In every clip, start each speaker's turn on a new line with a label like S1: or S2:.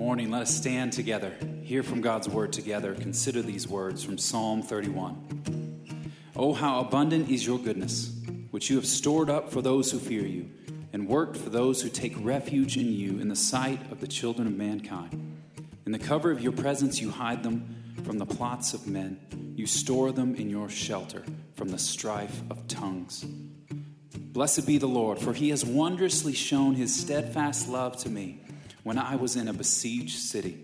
S1: morning, let us stand together, hear from God's word together, consider these words from Psalm 31. Oh, how abundant is your goodness, which you have stored up for those who fear you, and worked for those who take refuge in you in the sight of the children of mankind. In the cover of your presence, you hide them from the plots of men, you store them in your shelter from the strife of tongues. Blessed be the Lord, for he has wondrously shown his steadfast love to me when I was in a besieged city.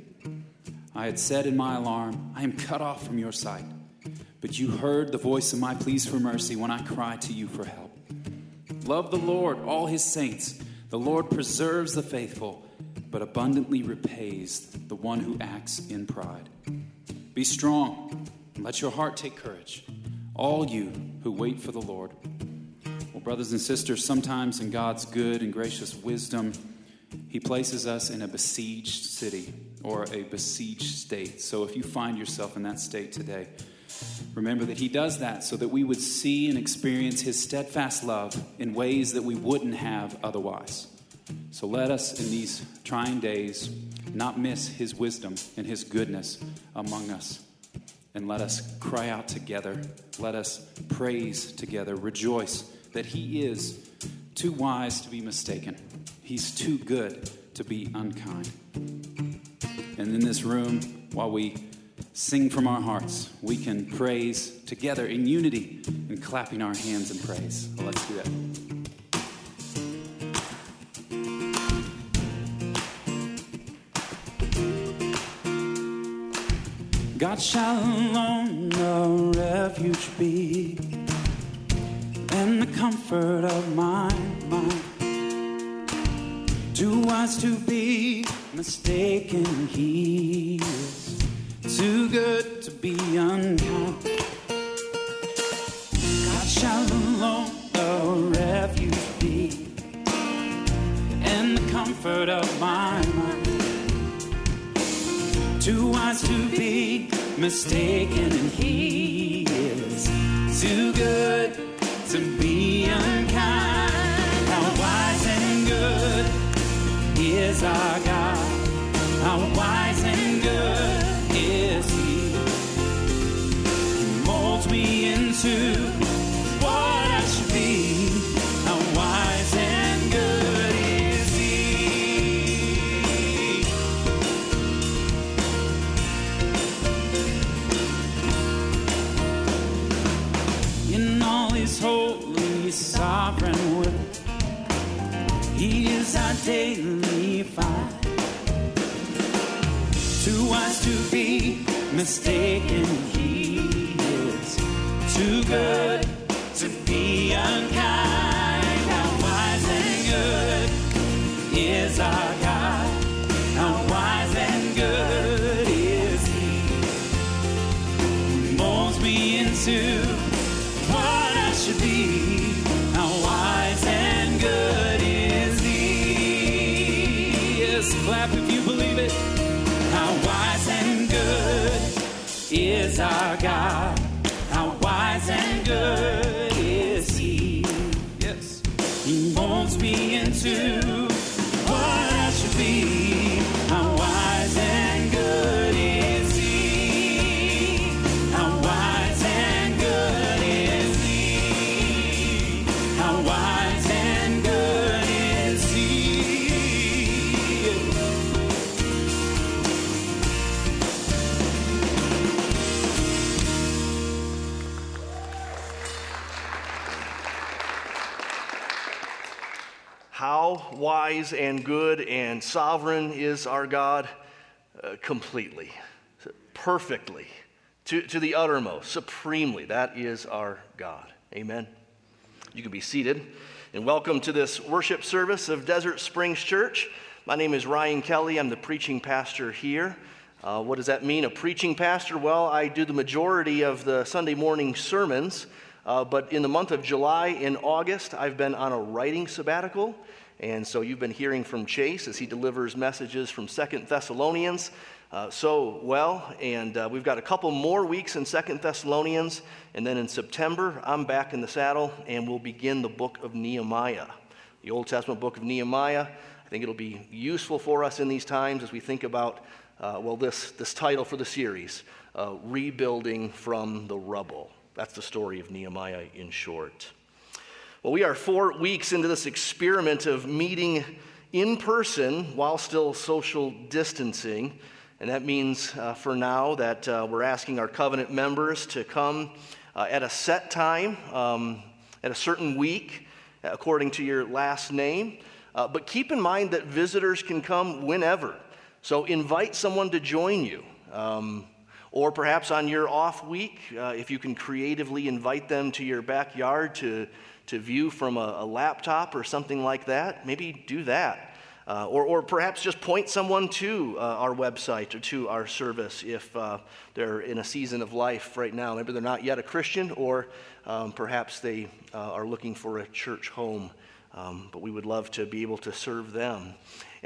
S1: I had said in my alarm, I am cut off from your sight. But you heard the voice of my pleas for mercy when I cried to you for help. Love the Lord, all his saints. The Lord preserves the faithful, but abundantly repays the one who acts in pride. Be strong, and let your heart take courage, all you who wait for the Lord. Well, brothers and sisters, sometimes in God's good and gracious wisdom, he places us in a besieged city or a besieged state. So if you find yourself in that state today, remember that He does that so that we would see and experience His steadfast love in ways that we wouldn't have otherwise. So let us, in these trying days, not miss His wisdom and His goodness among us. And let us cry out together. Let us praise together. Rejoice that He is too wise to be mistaken. He's too good to be unkind. And in this room, while we sing from our hearts, we can praise together in unity and clapping our hands in praise. Well, let's do that. God shall alone a refuge be and the comfort of my mind too wise to be mistaken. He is too good to be unkind. God shall alone a refuge be, and the comfort of my mind. Too wise to be mistaken, and He is too good to be unkind. Is our God. How wise and good is He. He molds me into be mistaken, he is too good wise and good and
S2: sovereign is our God? Uh, completely, perfectly, to, to the uttermost, supremely. That is our God. Amen. You can be seated. And welcome to this worship service of Desert Springs Church. My name is Ryan Kelly. I'm the preaching pastor here. Uh, what does that mean, a preaching pastor? Well, I do the majority of the Sunday morning sermons. Uh, but in the month of July and August, I've been on a writing sabbatical. And so you've been hearing from Chase as he delivers messages from Second Thessalonians uh, so well. And uh, we've got a couple more weeks in Second Thessalonians. And then in September, I'm back in the saddle and we'll begin the book of Nehemiah, the Old Testament book of Nehemiah. I think it'll be useful for us in these times as we think about, uh, well, this, this title for the series uh, Rebuilding from the Rubble. That's the story of Nehemiah in short. Well, we are four weeks into this experiment of meeting in person while still social distancing. And that means uh, for now that uh, we're asking our covenant members to come uh, at a set time, um, at a certain week, according to your last name. Uh, but keep in mind that visitors can come whenever. So invite someone to join you. Um, or perhaps on your off week, uh, if you can creatively invite them to your backyard to, to view from a, a laptop or something like that, maybe do that. Uh, or, or perhaps just point someone to uh, our website or to our service if uh, they're in a season of life right now. Maybe they're not yet a Christian, or um, perhaps they uh, are looking for a church home um, but we would love to be able to serve them.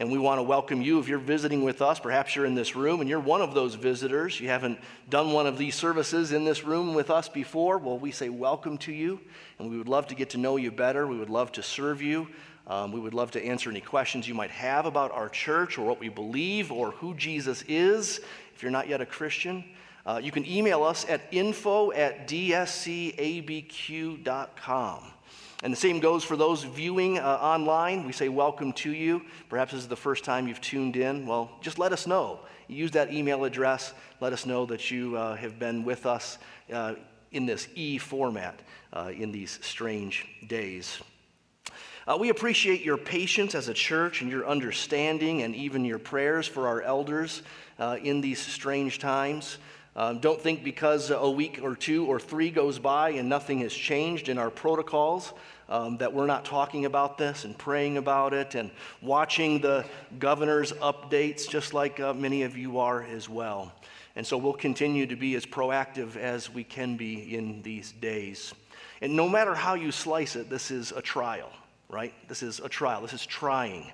S2: And we want to welcome you if you're visiting with us. Perhaps you're in this room and you're one of those visitors. You haven't done one of these services in this room with us before. Well, we say welcome to you, and we would love to get to know you better. We would love to serve you. Um, we would love to answer any questions you might have about our church or what we believe or who Jesus is if you're not yet a Christian. Uh, you can email us at info at dscabq.com. And the same goes for those viewing uh, online. We say welcome to you. Perhaps this is the first time you've tuned in. Well, just let us know. Use that email address. Let us know that you uh, have been with us uh, in this e format uh, in these strange days. Uh, we appreciate your patience as a church and your understanding and even your prayers for our elders uh, in these strange times. Um, don't think because a week or two or three goes by and nothing has changed in our protocols um, that we're not talking about this and praying about it and watching the governor's updates, just like uh, many of you are as well. And so we'll continue to be as proactive as we can be in these days. And no matter how you slice it, this is a trial, right? This is a trial. This is trying.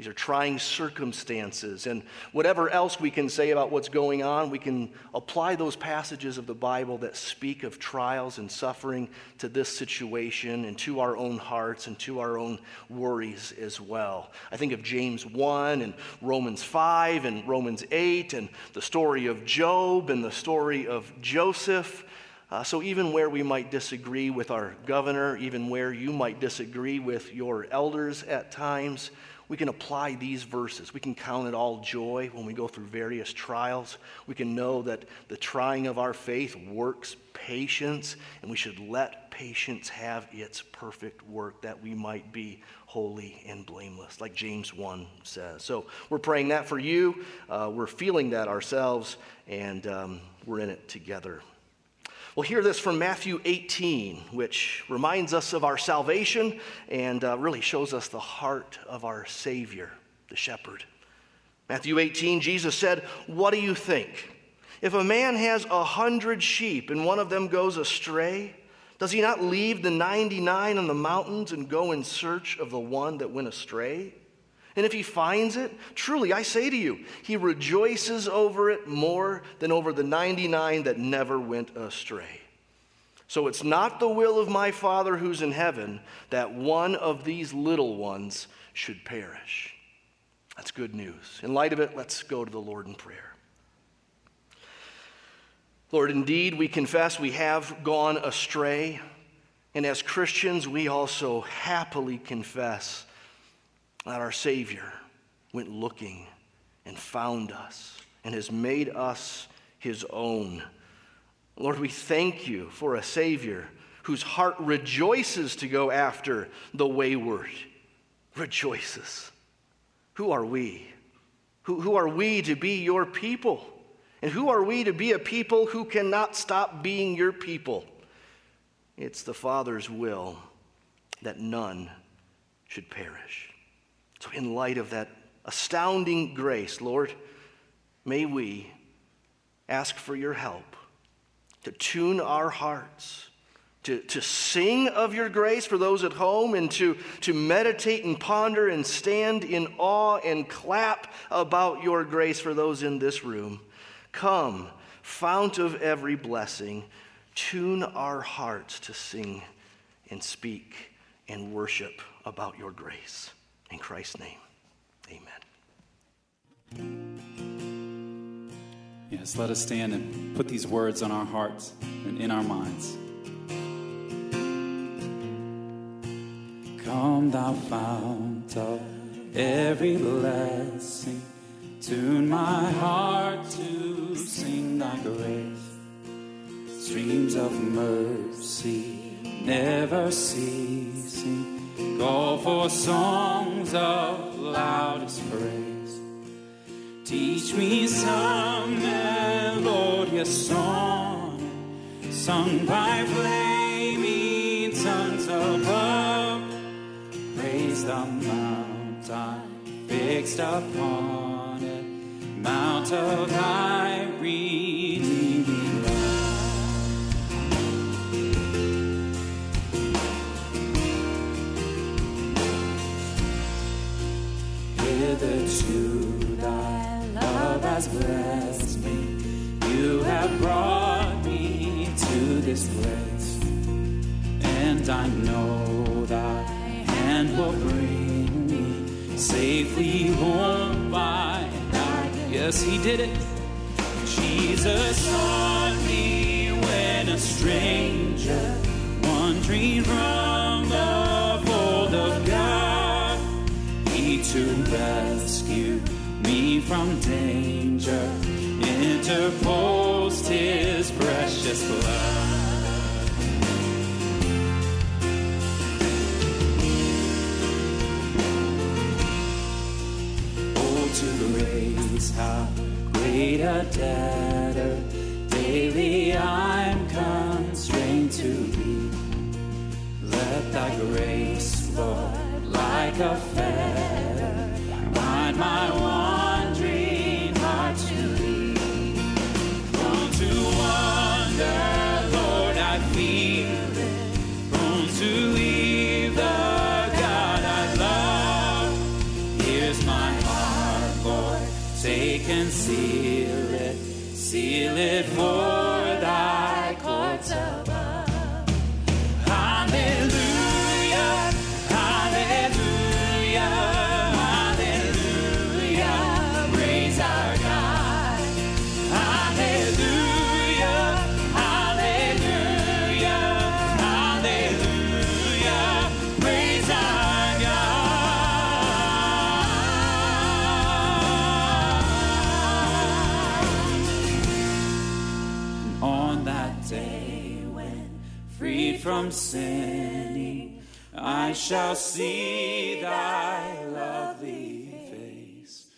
S2: These are trying circumstances. And whatever else we can say about what's going on, we can apply those passages of the Bible that speak of trials and suffering to this situation and to our own hearts and to our own worries as well. I think of James 1 and Romans 5 and Romans 8 and the story of Job and the story of Joseph. Uh, so, even where we might disagree with our governor, even where you might disagree with your elders at times, we can apply these verses. We can count it all joy when we go through various trials. We can know that the trying of our faith works patience, and we should let patience have its perfect work that we might be holy and blameless, like James 1 says. So we're praying that for you. Uh, we're feeling that ourselves, and um, we're in it together. We'll hear this from Matthew 18, which reminds us of our salvation and uh, really shows us the heart of our Savior, the shepherd. Matthew 18, Jesus said, What do you think? If a man has a hundred sheep and one of them goes astray, does he not leave the 99 on the mountains and go in search of the one that went astray? And if he finds it, truly I say to you, he rejoices over it more than over the 99 that never went astray. So it's not the will of my Father who's in heaven that one of these little ones should perish. That's good news. In light of it, let's go to the Lord in prayer. Lord, indeed, we confess we have gone astray. And as Christians, we also happily confess that our Savior went looking and found us and has made us his own. Lord, we thank you for a Savior whose heart rejoices to go after the wayward. Rejoices. Who are we? Who, who are we to be your people? And who are we to be a people who cannot stop being your people? It's the Father's will that none should perish. So, in light of that astounding grace, Lord, may we ask for your help to tune our hearts. To, to sing of your grace for those at home and to, to meditate and ponder and stand in awe and clap about your grace for those in this room. Come, fount of every blessing, tune our hearts to sing and speak and worship about your grace. In Christ's name, amen.
S1: Yes, let us stand and put these words on our hearts and in our minds. Come, thou fount of every blessing, tune my heart to sing thy grace. Streams of mercy never ceasing call for songs of loudest praise. Teach me some melodious song, sung by flaming tongues above. Praise the mountain fixed upon it, mount of thy Hitherto thy love has blessed me. You have brought me to this place, and I know thy hand will bring me safely home by night. Yes, he did it. Jesus sought me when a stranger, wandering from the fold of God, he to rescue me from danger, interposed his precious blood. Oh, to grace, how great a debtor daily I'm constrained to be. Let thy grace, Lord, like a fetter, bind my for sinning, I shall see thy lovely face.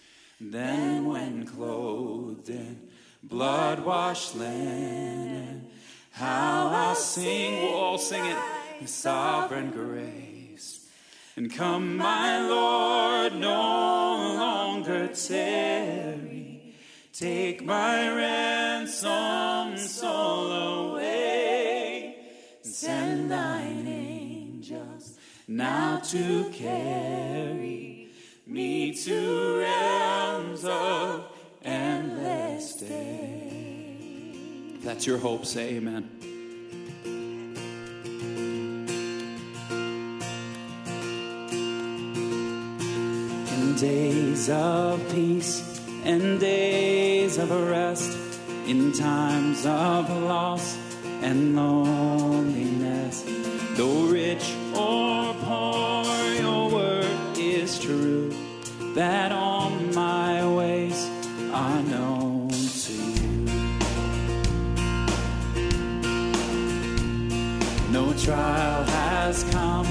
S1: Then, when clothed in blood washed linen, how I'll sing, we'll all sing it, sovereign grace. And come, my Lord, no longer tarry. Take my ransom soul away. Send thine angels now to carry me to realms of endless day. If that's your hope, say amen. In days of peace and days of rest, in times of loss and loneliness, though rich or poor, your word is true, that all my ways are known to you. No trial has come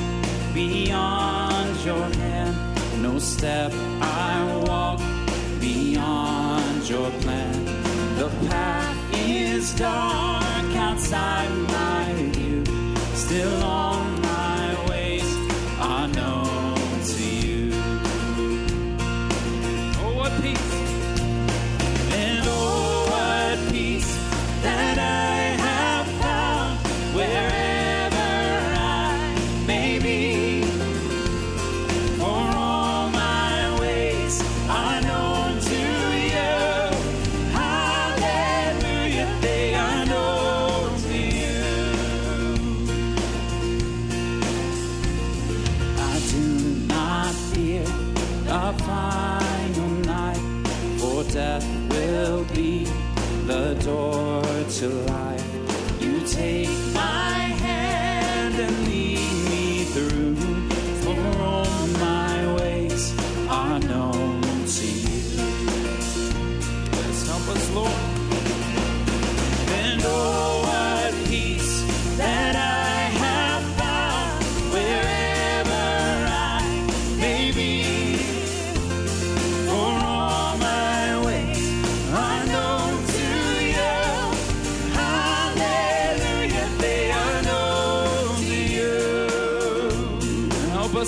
S1: beyond your hand. No step I walk beyond your plan. The path is dark outside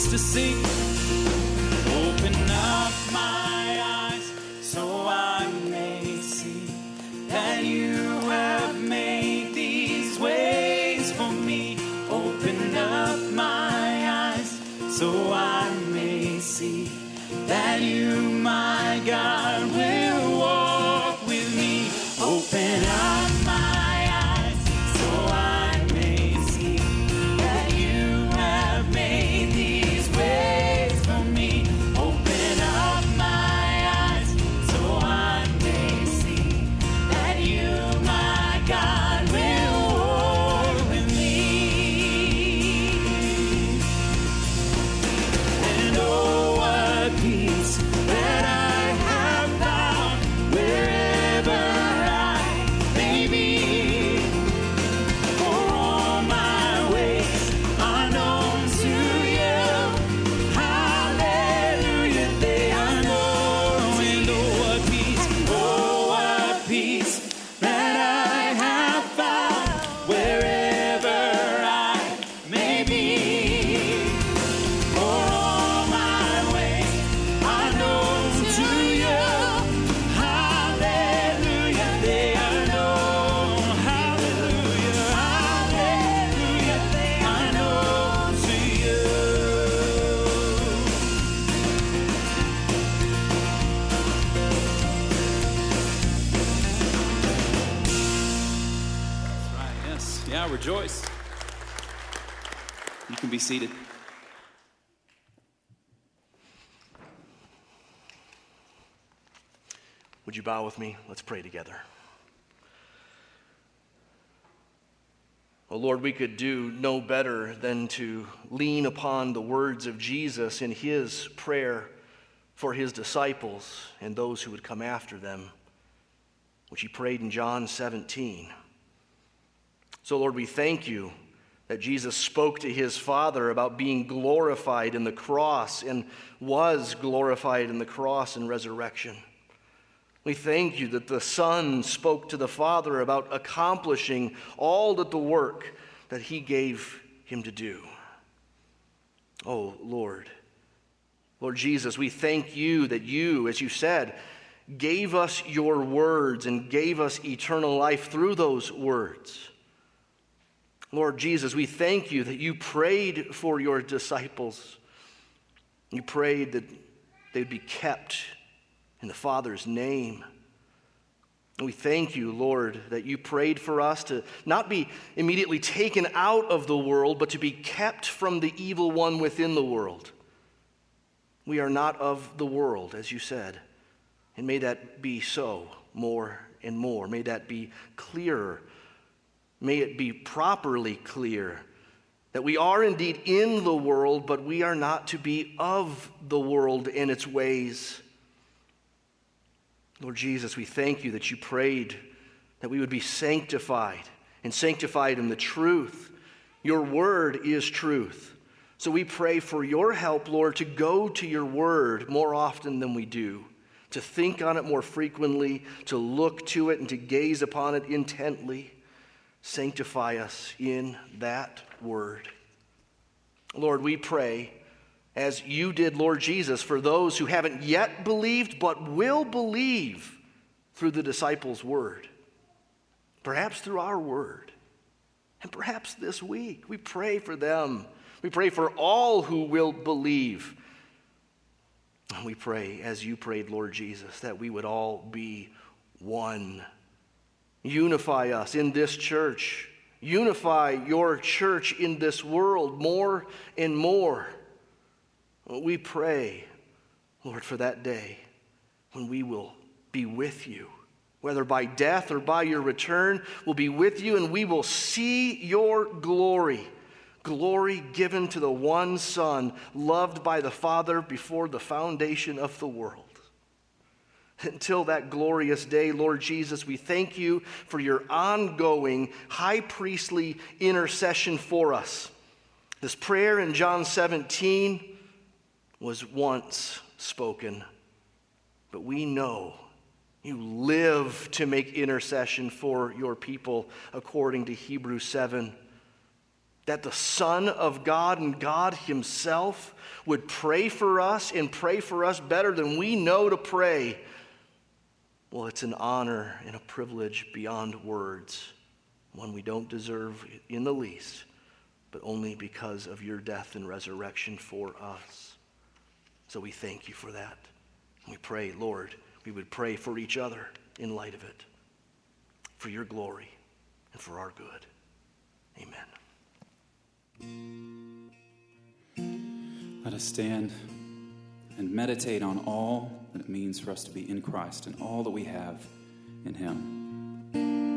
S1: to sing.
S2: Bow with me? Let's pray together. Oh Lord, we could do no better than to lean upon the words of Jesus in his prayer for his disciples and those who would come after them, which he prayed in John 17. So, Lord, we thank you that Jesus spoke to his Father about being glorified in the cross and was glorified in the cross and resurrection. We thank you that the Son spoke to the Father about accomplishing all that the work that he gave him to do. Oh, Lord. Lord Jesus, we thank you that you, as you said, gave us your words and gave us eternal life through those words. Lord Jesus, we thank you that you prayed for your disciples. You prayed that they'd be kept in the Father's name. We thank you, Lord, that you prayed for us to not be immediately taken out of the world, but to be kept from the evil one within the world. We are not of the world, as you said. And may that be so more and more. May that be clearer. May it be properly clear that we are indeed in the world, but we are not to be of the world in its ways. Lord Jesus, we thank you that you prayed that we would be sanctified and sanctified in the truth. Your word is truth. So we pray for your help, Lord, to go to your word more often than we do, to think on it more frequently, to look to it and to gaze upon it intently. Sanctify us in that word. Lord, we pray as you did, Lord Jesus, for those who haven't yet believed but will believe through the disciples' word, perhaps through our word, and perhaps this week. We pray for them. We pray for all who will believe. And we pray, as you prayed, Lord Jesus, that we would all be one. Unify us in this church. Unify your church in this world more and more. We pray, Lord, for that day when we will be with you, whether by death or by your return, we'll be with you and we will see your glory. Glory given to the one Son, loved by the Father before the foundation of the world. Until that glorious day, Lord Jesus, we thank you for your ongoing high priestly intercession for us. This prayer in John 17 was once spoken, but we know you live to make intercession for your people according to Hebrews 7. That the Son of God and God Himself would pray for us and pray for us better than we know to pray. Well, it's an honor and a privilege beyond words, one we don't deserve in the least but only because of your death and resurrection for us. So we thank you for that. We pray, Lord, we would pray for each other in light of it, for your glory and for our good.
S3: Amen. Let us stand and meditate on all that it means for us to be in Christ and all that we have in Him.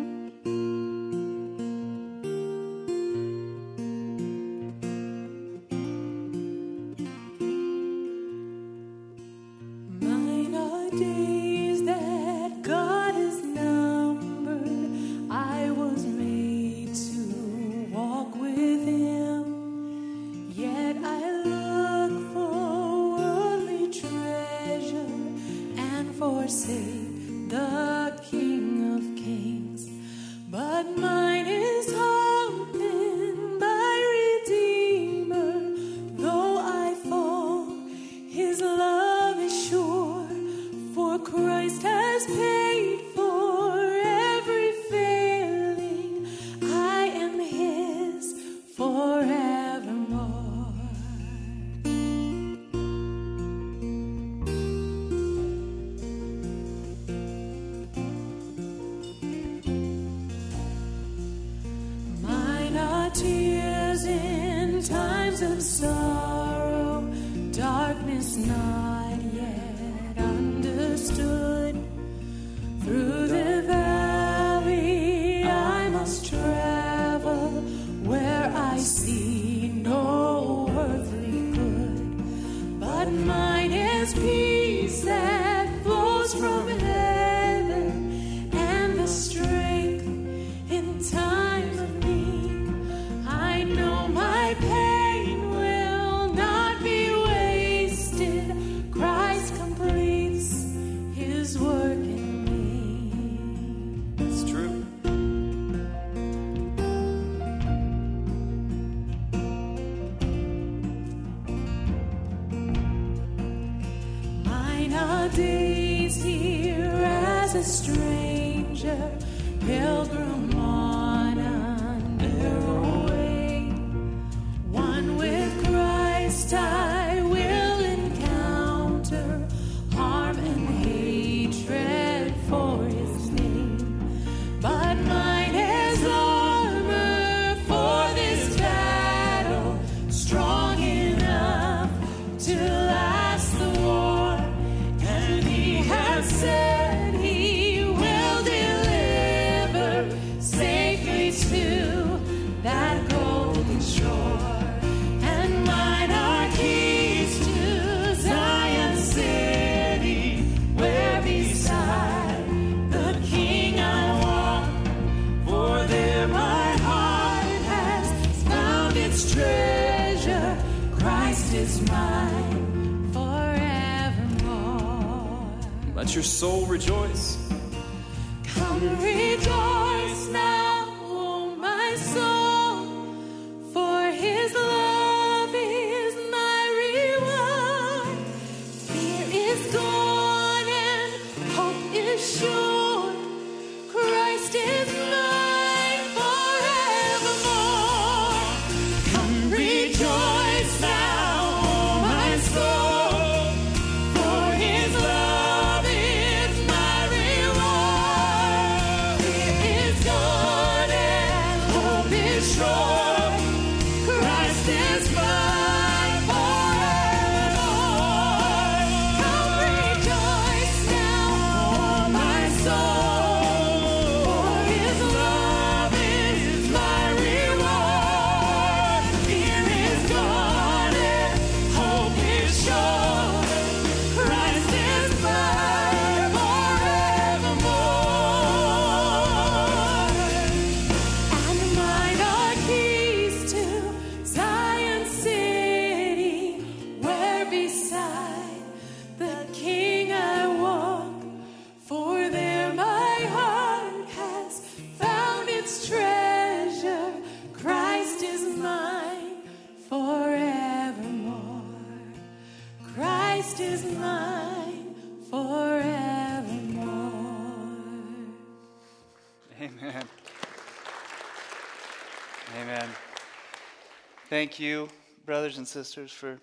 S4: Thank you, brothers and sisters, for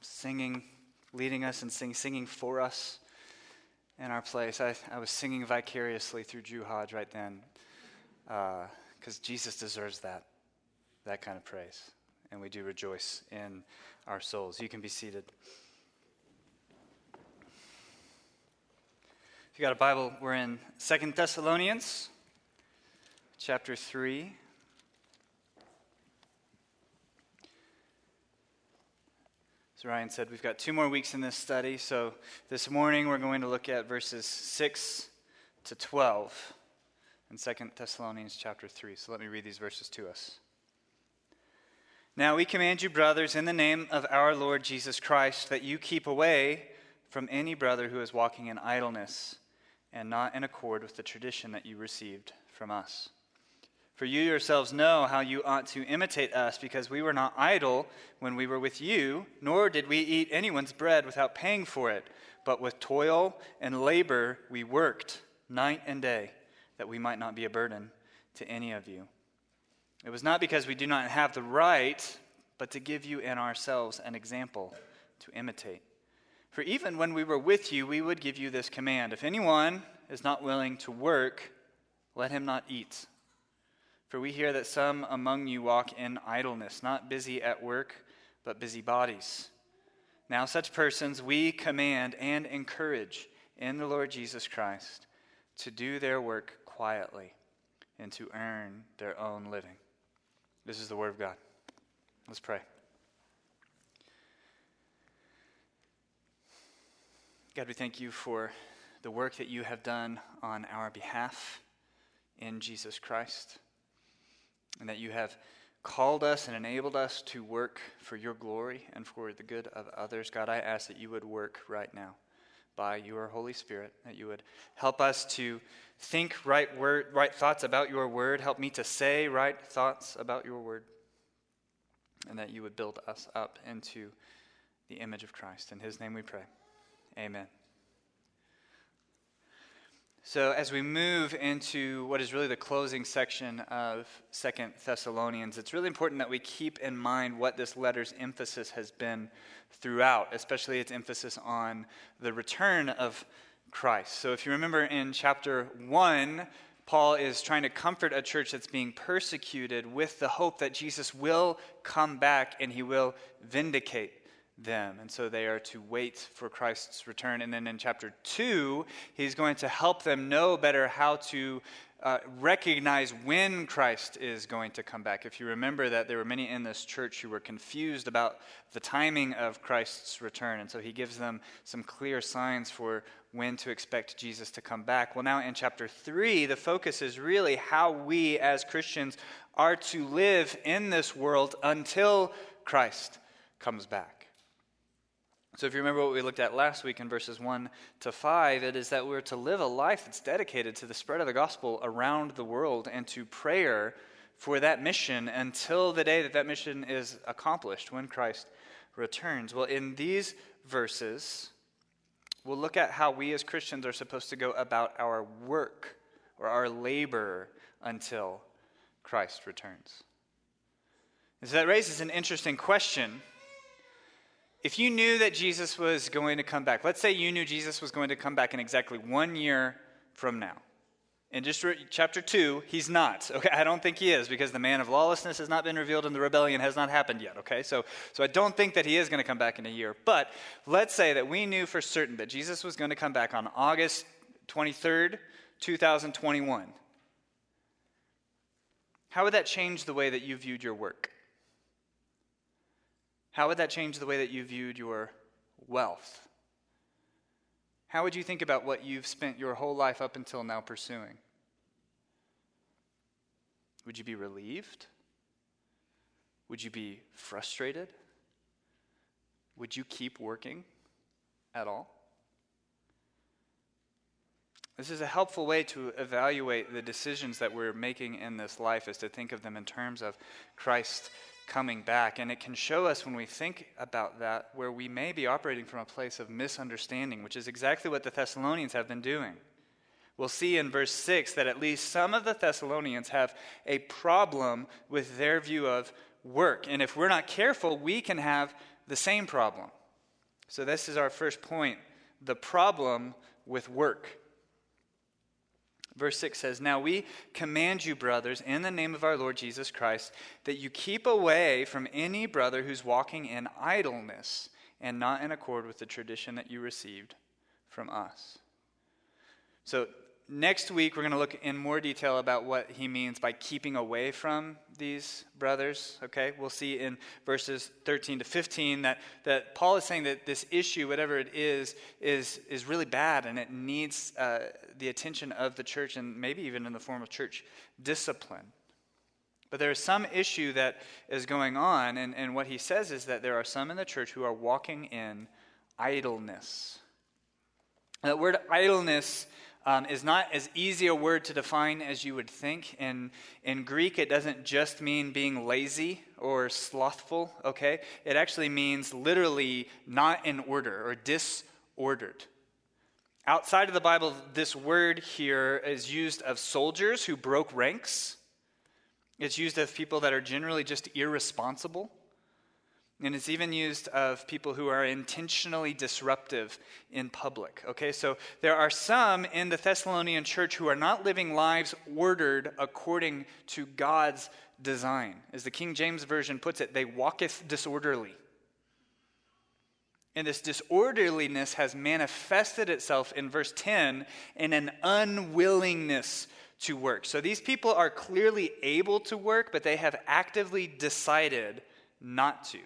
S4: singing, leading us and sing, singing for us in our place. I, I was singing vicariously through Drew Hodge right then uh, because Jesus deserves that, that kind of praise. And we do rejoice in our souls. You can be seated. If you got a Bible, we're in Second Thessalonians chapter 3. As Ryan said, we've got two more weeks in this study. So this morning we're going to look at verses 6 to 12 in 2 Thessalonians chapter 3. So let me read these verses to us. Now we command you, brothers, in the name of our Lord Jesus Christ, that you keep away from any brother who is walking in idleness and not in accord with the tradition that you received from us. For you yourselves know how you ought to imitate us, because we were not idle when we were with you, nor did we eat anyone's bread without paying for it, but with toil and labor we worked night and day, that we might not be a burden to any of you. It was not because we do not have the right, but to give you and ourselves an example to imitate. For even when we were with you, we would give you this command If anyone is not willing to work, let him not eat. For we hear that some among you walk in idleness, not busy at work, but busy bodies. Now, such persons we command and encourage in the Lord Jesus Christ to do their work quietly and to earn their own living. This is the Word of God. Let's pray. God, we thank you for the work that you have done on our behalf in Jesus Christ, and that you have called us and enabled us to work for your glory and for the good of others. God, I ask that you would work right now by your Holy Spirit, that you would help us to think right, word, right thoughts about your word, help me to say right thoughts about your word, and that you would build us up into the image of Christ. In his name we pray. Amen. So, as we move into what is really the closing section of Second Thessalonians, it's really important that we keep in mind what this letter's emphasis has been throughout, especially its emphasis on the return of Christ. So, if you remember in chapter 1, Paul is trying to comfort a church that's being persecuted with the hope that Jesus will come back and he will vindicate them. And so they are to wait for Christ's return. And then in chapter 2, he's going to help them know better how to uh, recognize when Christ is going to come back. If you remember that there were many in this church who were confused about the timing of Christ's return. And so he gives them some clear signs for when to expect Jesus to come back. Well, now in chapter 3, the focus is really how we as Christians are to live in this world until Christ comes back. So, if you remember what we looked at last week in verses 1 to 5, it is that we're to live a life that's dedicated to the spread of the gospel around the world and to prayer for that mission until the day that that mission is accomplished when Christ returns. Well, in these verses, we'll look at how we as Christians are supposed to go about our work or our labor until Christ returns. And so that raises an interesting question if you knew that Jesus was going to come back, let's say you knew Jesus was going to come back in exactly one year from now. In just chapter 2, he's not. Okay, I don't think he is because the man of lawlessness has not been revealed and the rebellion has not happened yet. Okay, so, so I don't think that he is going to come back in a year. But let's say that we knew for certain that Jesus was going to come back on August 23rd, 2021. How would that change the way that you viewed your work? How would that change the way that you viewed your wealth? How would you think about what you've spent your whole life up until now pursuing? Would you be relieved? Would you be frustrated? Would you keep working at all? This is a helpful way to evaluate the decisions that we're making in this life, is to think of them in terms of Christ coming back. And it can show us when we think about that where we may be operating from a place of misunderstanding, which is exactly what the Thessalonians have been doing. We'll see in verse 6 that at least some of the Thessalonians have a problem with their view of work. And if we're not careful, we can have the same problem. So, this is our first point the problem with work. Verse 6 says, Now we command you, brothers, in the name of our Lord Jesus Christ, that you keep away from any brother who's walking in idleness and not in accord with the tradition that you received from us. So, next week, we're going to look in more detail about what he means by keeping away from these brothers. Okay, we'll see in verses 13 to 15 that, that Paul is saying that this issue, whatever it is, is, is really bad and it needs uh, the attention of the church and maybe even in the form of church discipline. But there is some issue that is going on, and, and what he says is that there are some in the church who are walking in idleness. That word idleness um, is not as easy a word to define as you would think. In, in Greek, it doesn't just mean being lazy or slothful, okay? It actually means literally not in order or disordered. Outside of the Bible, this word here is used of soldiers who broke ranks. It's used of people that are generally just irresponsible. And it's even used of people who are intentionally disruptive in public. Okay, so there are some in the Thessalonian church who are not living lives ordered according to God's design. As the King James Version puts it, they walketh disorderly. And this disorderliness has manifested itself in verse 10 in an unwillingness to work. So these people are clearly able to work, but they have actively decided not to.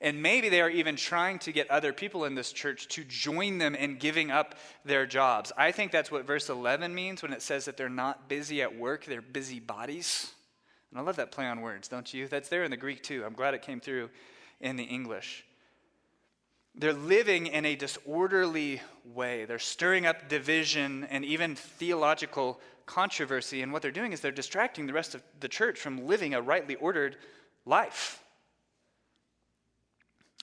S4: And maybe they are even trying to get other people in this church to join them in giving up their jobs. I think that's what verse 11 means when it says that they're not busy at work, they're busy bodies. And I love that play on words, don't you? That's there in the Greek too. I'm glad it came through in the English. They're living in a disorderly way. They're stirring up division and even theological controversy. And what they're doing is they're distracting the rest of the church from living a rightly ordered life.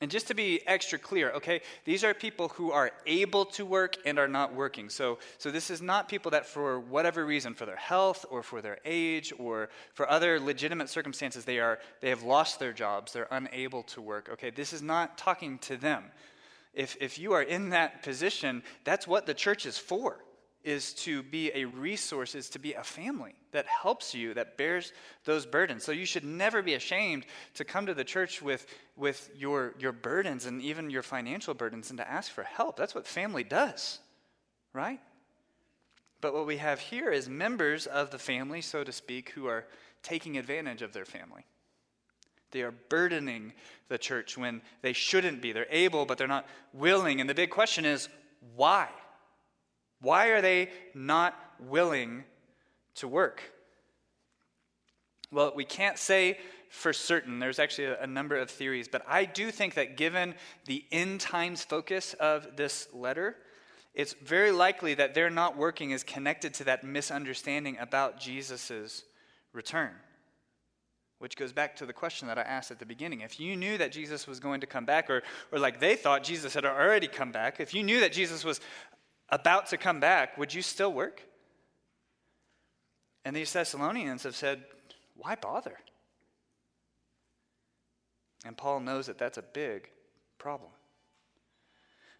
S4: And just to be extra clear, okay, these are people who are able to work and are not working. So, so this is not people that, for whatever reason, for their health or for their age or for other legitimate circumstances, they are they have lost their jobs. They're unable to work. Okay, this is not talking to them. If if you are in that position, that's what the church is for is to be a resource, is to be a family that helps you, that bears those burdens. So you should never be ashamed to come to the church with, with your, your burdens and even your financial burdens and to ask for help. That's what family does, right? But what we have here is members of the family, so to speak, who are taking advantage of their family. They are burdening the church when they shouldn't be. They're able, but they're not willing. And the big question is why? Why are they not willing to work? Well, we can't say for certain. There's actually a, a, number of theories, but I do think that given the end times focus of this letter, it's very likely that they're not working is connected to that misunderstanding about Jesus' return. Which goes back to the question that I asked at the beginning. If you knew that Jesus was going to come back, or, or like they thought Jesus had already come back, if you knew that Jesus was about to come back, would you still work? And these Thessalonians have said, why bother? And Paul knows that that's a big problem.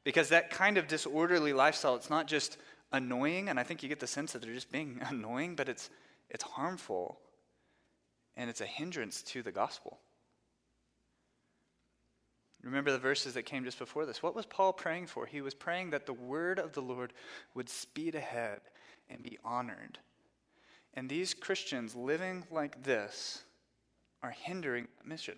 S4: Because that kind of disorderly lifestyle, it's not just annoying, and I think you get the sense that they're just being annoying, but it's, it's harmful and it's a hindrance to the gospel. Remember the verses that came just before this. What was Paul praying for? He was praying that the word of the Lord would speed ahead and be honored. And these Christians living like this are hindering mission.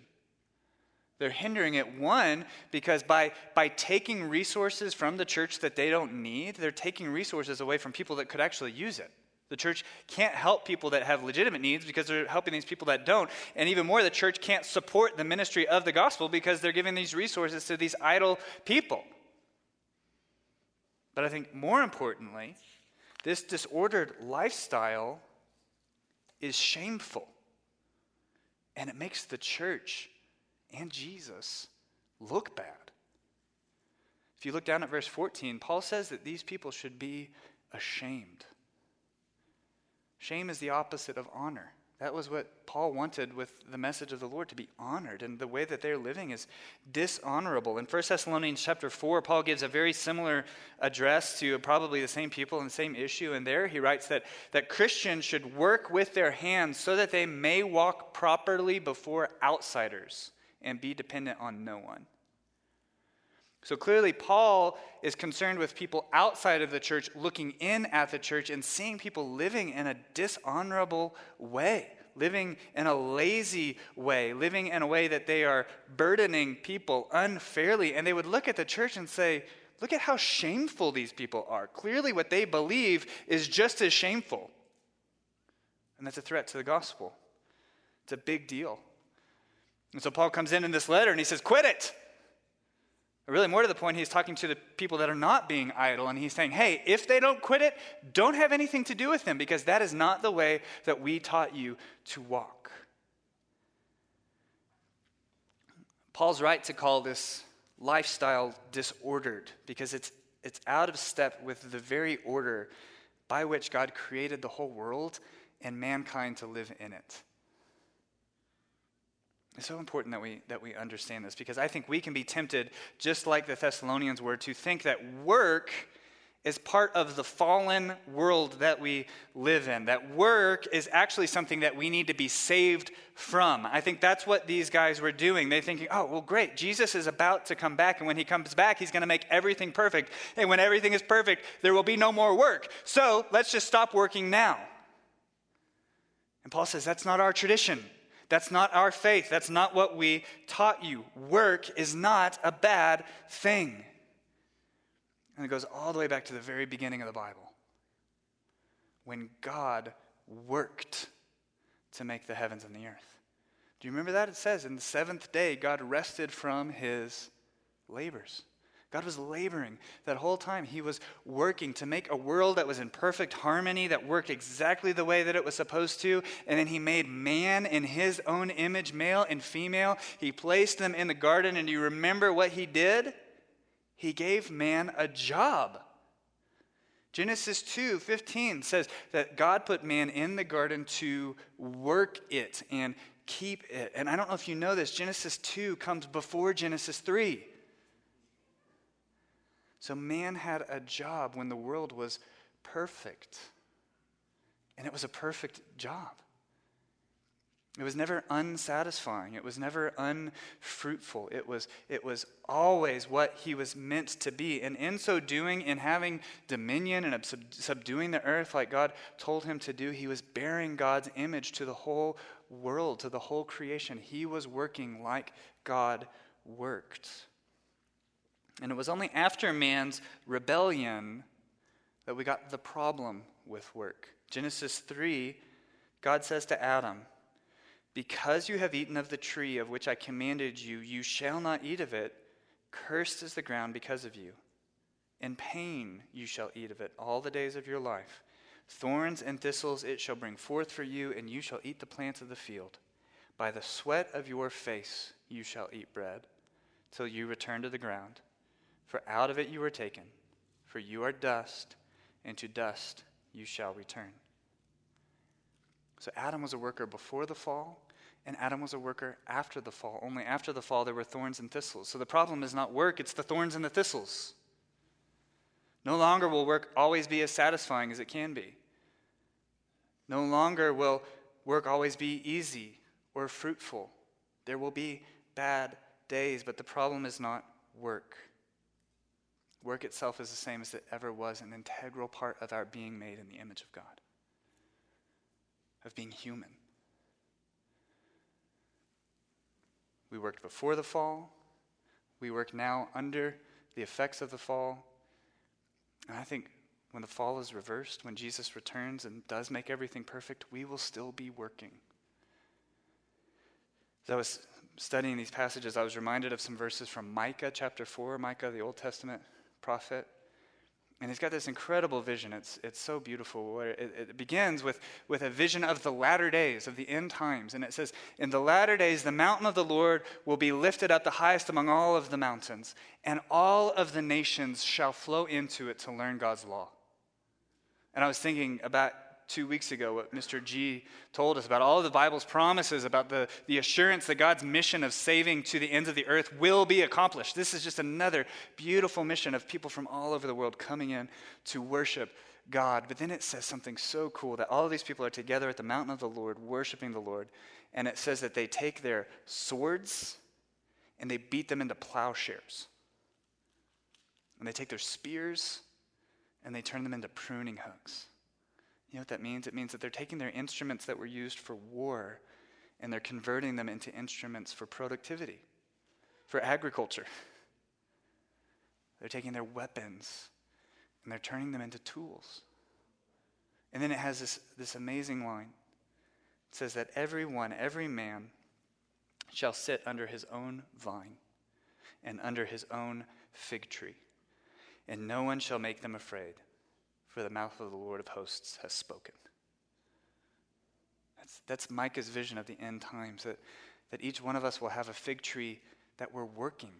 S4: They're hindering it, one, because by, by taking resources from the church that they don't need, they're taking resources away from people that could actually use it. The church can't help people that have legitimate needs because they're helping these people that don't. And even more, the church can't support the ministry of the gospel because they're giving these resources to these idle people. But I think more importantly, this disordered lifestyle is shameful. And it makes the church and Jesus look bad. If you look down at verse 14, Paul says that these people should be ashamed. Shame is the opposite of honor. That was what Paul wanted with the message of the Lord to be honored, and the way that they're living is dishonorable. In 1 Thessalonians chapter 4, Paul gives a very similar address to probably the same people and the same issue, and there he writes that, that Christians should work with their hands so that they may walk properly before outsiders and be dependent on no one. So clearly, Paul is concerned with people outside of the church looking in at the church and seeing people living in a dishonorable way, living in a lazy way, living in a way that they are burdening people unfairly. And they would look at the church and say, Look at how shameful these people are. Clearly, what they believe is just as shameful. And that's a threat to the gospel. It's a big deal. And so Paul comes in in this letter and he says, Quit it. Really, more to the point, he's talking to the people that are not being idle, and he's saying, hey, if they don't quit it, don't have anything to do with them, because that is not the way that we taught you to walk. Paul's right to call this lifestyle disordered, because it's, it's out of step with the very order by which God created the whole world and mankind to live in it. It's so important that we, that we understand this because I think we can be tempted, just like the Thessalonians were, to think that work is part of the fallen world that we live in. That work is actually something that we need to be saved from. I think that's what these guys were doing. They're thinking, oh, well, great. Jesus is about to come back, and when he comes back, he's going to make everything perfect. And when everything is perfect, there will be no more work. So let's just stop working now. And Paul says, that's not our tradition. That's not our faith. That's not what we taught you. Work is not a bad thing. And it goes all the way back to the very beginning of the Bible. When God worked to make the heavens and the earth. Do you remember that? It says, in the seventh day, God rested from his labors. God was laboring that whole time. He was working to make a world that was in perfect harmony, that worked exactly the way that it was supposed to. And then He made man in His own image, male and female. He placed them in the garden. And do you remember what He did? He gave man a job. Genesis 2 15 says that God put man in the garden to work it and keep it. And I don't know if you know this, Genesis 2 comes before Genesis 3. So man had a job when the world was perfect. And it was a perfect job. It was never unsatisfying. It was never unfruitful. It was, it was always what he was meant to be. And in so doing, in having dominion and subduing the earth like God told him to do, he was bearing God's image to the whole world, to the whole creation. He was working like God worked. And it was only after man's rebellion that we got the problem with work. Genesis 3, God says to Adam, Because you have eaten of the tree of which I commanded you, you shall not eat of it. Cursed is the ground because of you. In pain you shall eat of it all the days of your life. Thorns and thistles it shall bring forth for you, and you shall eat the plants of the field. By the sweat of your face you shall eat bread, till you return to the ground. For out of it you were taken, for you are dust, and to dust you shall return. So Adam was a worker before the fall, and Adam was a worker after the fall. Only after the fall there were thorns and thistles. So the problem is not work, it's the thorns and the thistles. No longer will work always be as satisfying as it can be. No longer will work always be easy or fruitful. There will be bad days, but the problem is not work. Work itself is the same as it ever was, an integral part of our being made in the image of God, of being human. We worked before the fall. We work now under the effects of the fall. And I think when the fall is reversed, when Jesus returns and does make everything perfect, we will still be working. As I was studying these passages, I was reminded of some verses from Micah chapter 4, Micah, the Old Testament prophet. And he's got this incredible vision. It's, it's so beautiful. It, it begins with, with a vision of the latter days, of the end times. And it says, In the latter days, the mountain of the Lord will be lifted up the highest among all of the mountains, and all of the nations shall flow into it to learn God's law. And I was thinking about two weeks ago, what Mr. G told us about all of the Bible's promises about the, the assurance that God's mission of saving to the ends of the earth will be accomplished. This is just another beautiful mission of people from all over the world coming in to worship God. But then it says something so cool that all of these people are together at the mountain of the Lord, worshiping the Lord. And it says that they take their swords and they beat them into plowshares. And they take their spears and they turn them into pruning hooks. You know what that means? It means that they're taking their instruments that were used for war and they're converting them into instruments for productivity, for agriculture. They're taking their weapons and they're turning them into tools. And then it has this, this amazing line. It says that everyone, every man, shall sit under his own vine and under his own fig tree, and no one shall make them afraid, for the mouth of the Lord of hosts has spoken. That's, that's Micah's vision of the end times that, that each one of us will have a fig tree that we're working,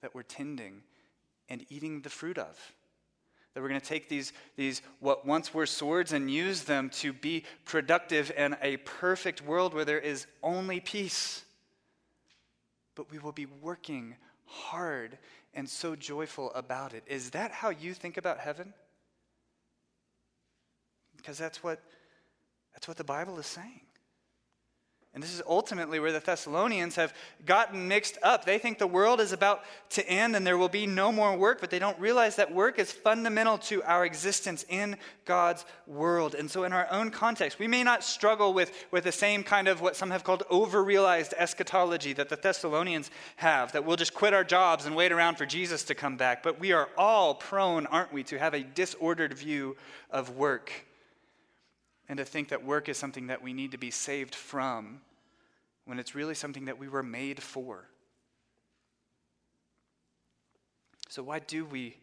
S4: that we're tending, and eating the fruit of. That we're going to take these, these, what once were swords, and use them to be productive in a perfect world where there is only peace. But we will be working hard and so joyful about it. Is that how you think about heaven? Because that's what, that's what the Bible is saying. And this is ultimately where the Thessalonians have gotten mixed up. They think the world is about to end and there will be no more work, but they don't realize that work is fundamental to our existence in God's world. And so, in our own context, we may not struggle with, with the same kind of what some have called overrealized eschatology that the Thessalonians have, that we'll just quit our jobs and wait around for Jesus to come back. But we are all prone, aren't we, to have a disordered view of work and to think that work is something that we need to be saved from when it's really something that we were made for. So, why do we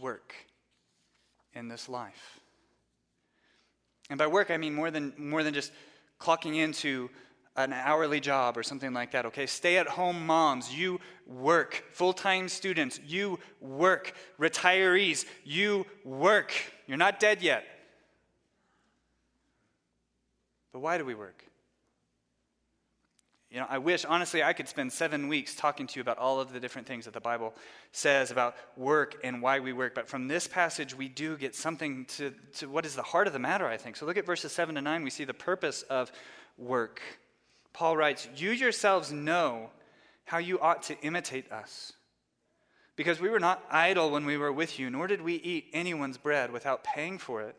S4: work in this life? And by work, I mean more than, more than just clocking into an hourly job or something like that, okay? Stay at home moms, you work. Full time students, you work. Retirees, you work. You're not dead yet. But why do we work? You know, I wish, honestly, I could spend seven weeks talking to you about all of the different things that the Bible says about work and why we work. But from this passage, we do get something to, to what is the heart of the matter, I think. So look at verses 7 to 9. We see the purpose of work. Paul writes, You yourselves know how you ought to imitate us. Because we were not idle when we were with you, nor did we eat anyone's bread without paying for it.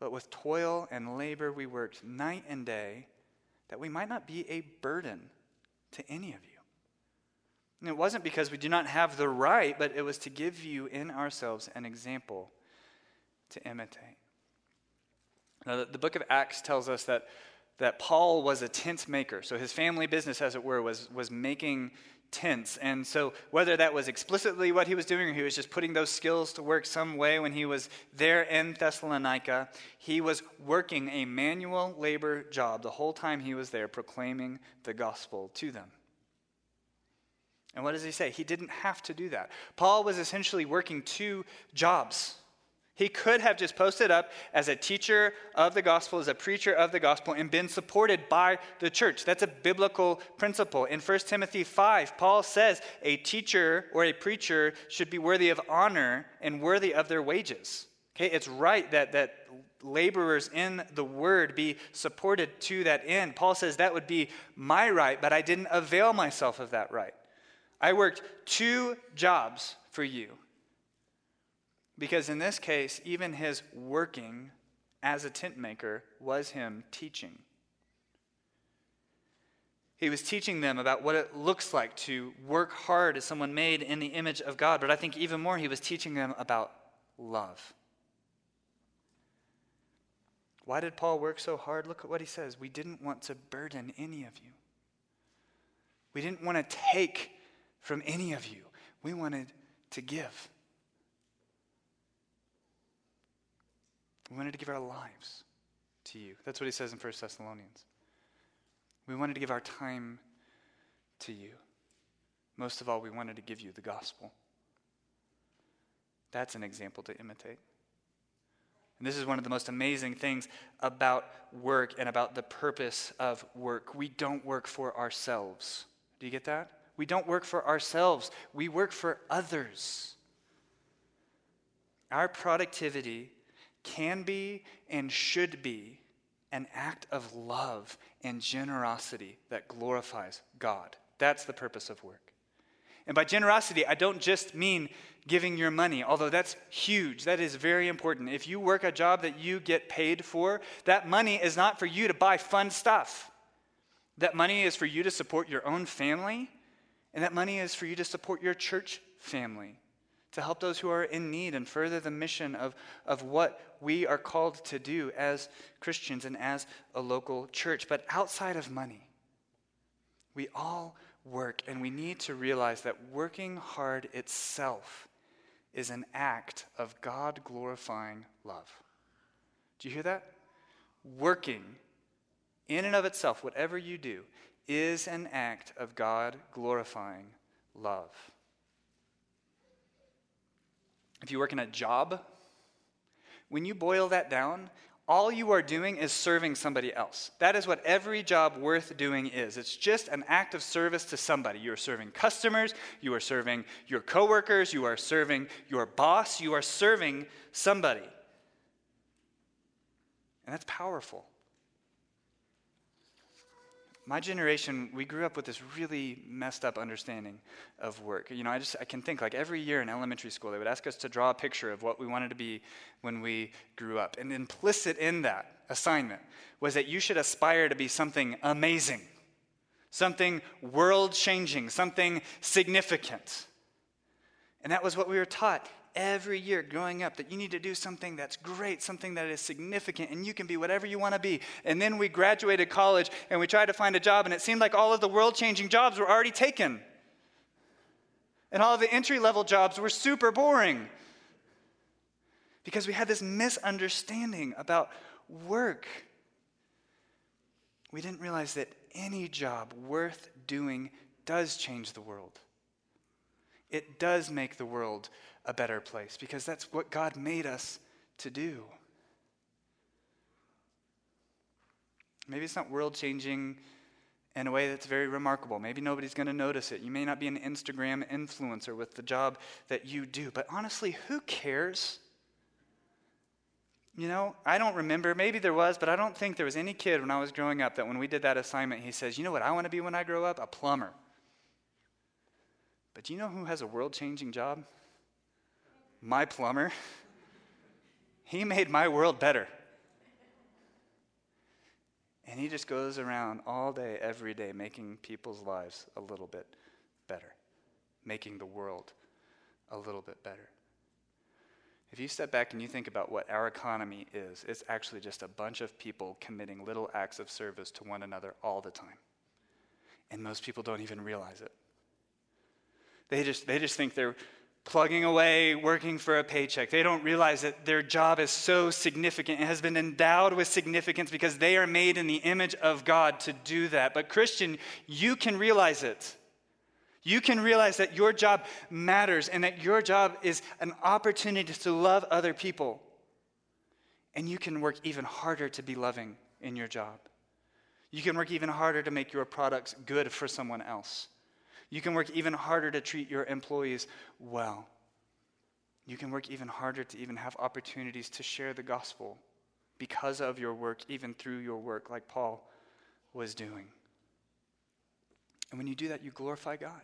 S4: But with toil and labor we worked night and day, that we might not be a burden to any of you. And it wasn't because we do not have the right, but it was to give you in ourselves an example to imitate. Now, the, the book of Acts tells us that, that Paul was a tent maker. So his family business, as it were, was, was making tents. And so, whether that was explicitly what he was doing or he was just putting those skills to work some way when he was there in Thessalonica, he was working a manual labor job the whole time he was there, proclaiming the gospel to them. And what does he say? He didn't have to do that. Paul was essentially working two jobs. He could have just posted up as a teacher of the gospel, as a preacher of the gospel, and been supported by the church. That's a biblical principle. In 1 Timothy 5, Paul says a teacher or a preacher should be worthy of honor and worthy of their wages. Okay, it's right that, that laborers in the word be supported to that end. Paul says that would be my right, but I didn't avail myself of that right. I worked two jobs for you because in this case, even his working as a tent maker was him teaching. He was teaching them about what it looks like to work hard as someone made in the image of God. But I think even more, he was teaching them about love. Why did Paul work so hard? Look at what he says. We didn't want to burden any of you, we didn't want to take from any of you, we wanted to give. We wanted to give our lives to you. That's what he says in 1 Thessalonians. We wanted to give our time to you. Most of all, we wanted to give you the gospel. That's an example to imitate. And this is one of the most amazing things about work and about the purpose of work. We don't work for ourselves. Do you get that? We don't work for ourselves, we work for others. Our productivity can be and should be an act of love and generosity that glorifies God. That's the purpose of work. And by generosity, I don't just mean giving your money, although that's huge. That is very important. If you work a job that you get paid for, that money is not for you to buy fun stuff. That money is for you to support your own family, and that money is for you to support your church family, to help those who are in need and further the mission of, of what we are called to do as Christians and as a local church. But outside of money, we all work, and we need to realize that working hard itself is an act of God glorifying love. Do you hear that? Working in and of itself, whatever you do, is an act of God glorifying love. If you work in a job, when you boil that down, all you are doing is serving somebody else. That is what every job worth doing is. It's just an act of service to somebody. You are serving customers, you are serving your coworkers, you are serving your boss, you are serving somebody. And that's powerful. My generation, we grew up with this really messed up understanding of work. You know, I just I can think like every year in elementary school, they would ask us to draw a picture of what we wanted to be when we grew up. And implicit in that assignment was that you should aspire to be something amazing, something world changing, something significant. And that was what we were taught every year growing up that you need to do something that's great, something that is significant, and you can be whatever you want to be. And then we graduated college and we tried to find a job, and it seemed like all of the world changing jobs were already taken. And all of the entry level jobs were super boring. Because we had this misunderstanding about work. We didn't realize that any job worth doing does change the world. It does make the world a better place because that's what God made us to do. Maybe it's not world changing in a way that's very remarkable. Maybe nobody's going to notice it. You may not be an Instagram influencer with the job that you do, but honestly, who cares? You know, I don't remember. Maybe there was, but I don't think there was any kid when I was growing up that when we did that assignment, he says, You know what I want to be when I grow up? A plumber. But do you know who has a world changing job? My plumber, he made my world better. And he just goes around all day, every day, making people's lives a little bit better, making the world a little bit better. If you step back and you think about what our economy is, it's actually just a bunch of people committing little acts of service to one another all the time. And most people don't even realize it. They just, they just think they're plugging away, working for a paycheck. They don't realize that their job is so significant. It has been endowed with significance because they are made in the image of God to do that. But, Christian, you can realize it. You can realize that your job matters and that your job is an opportunity to love other people. And you can work even harder to be loving in your job. You can work even harder to make your products good for someone else. You can work even harder to treat your employees well. You can work even harder to even have opportunities to share the gospel because of your work, even through your work, like Paul was doing. And when you do that, you glorify God.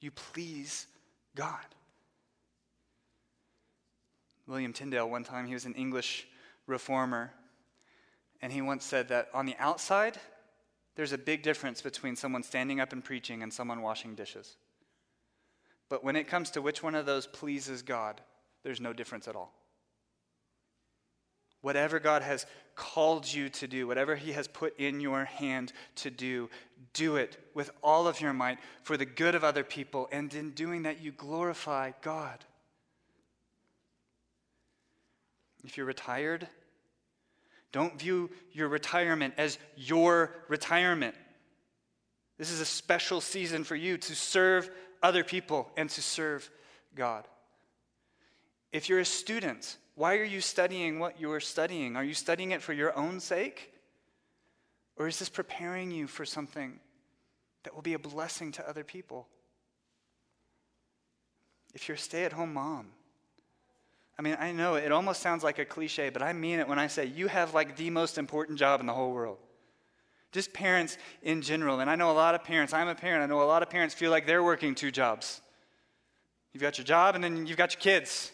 S4: You please God. William Tyndale, one time, he was an English reformer, and he once said that on the outside, there's a big difference between someone standing up and preaching and someone washing dishes. But when it comes to which one of those pleases God, there's no difference at all. Whatever God has called you to do, whatever He has put in your hand to do, do it with all of your might for the good of other people. And in doing that, you glorify God. If you're retired, don't view your retirement as your retirement. This is a special season for you to serve other people and to serve God. If you're a student, Why are you studying what you are studying? Are you studying it for your own sake? Or is this preparing you for something that will be a blessing to other people? If you're a stay at home mom, I mean, I know it almost sounds like a cliche, but I mean it when I say you have like the most important job in the whole world. Just parents in general. And I know a lot of parents, I'm a parent, I know a lot of parents feel like they're working two jobs. You've got your job and then you've got your kids.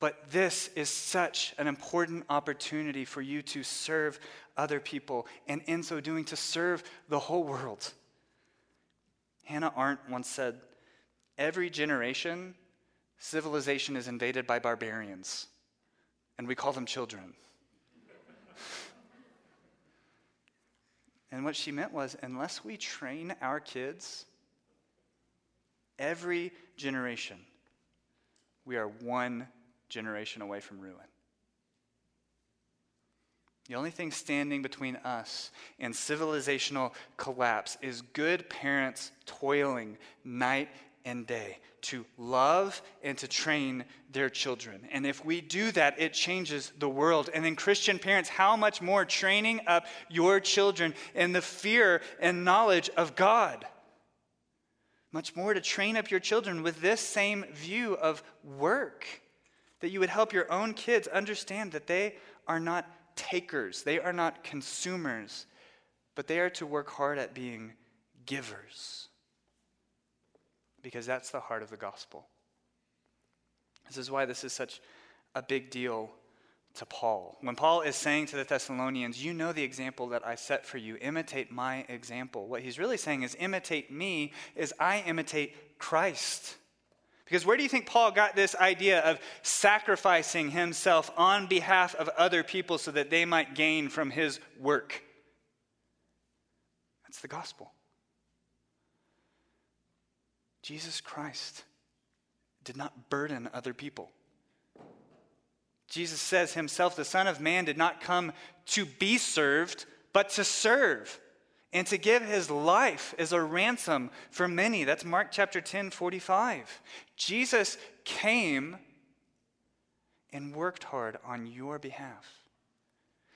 S4: But this is such an important opportunity for you to serve other people, and in so doing, to serve the whole world. Hannah Arendt once said, Every generation, civilization is invaded by barbarians, and we call them children. and what she meant was, unless we train our kids, every generation, we are one generation away from ruin. The only thing standing between us and civilizational collapse is good parents toiling night and day to love and to train their children. And if we do that, it changes the world. And then, Christian parents, how much more training up your children in the fear and knowledge of God? Much more to train up your children with this same view of work that you would help your own kids understand that they are not takers, they are not consumers, but they are to work hard at being givers. Because that's the heart of the gospel. This is why this is such a big deal to Paul. When Paul is saying to the Thessalonians, You know the example that I set for you, imitate my example. What he's really saying is, Imitate me as I imitate Christ. Because where do you think Paul got this idea of sacrificing himself on behalf of other people so that they might gain from his work? That's the gospel. Jesus Christ did not burden other people. Jesus says himself, the Son of Man did not come to be served, but to serve and to give his life as a ransom for many. That's Mark chapter 10, 45. Jesus came and worked hard on your behalf.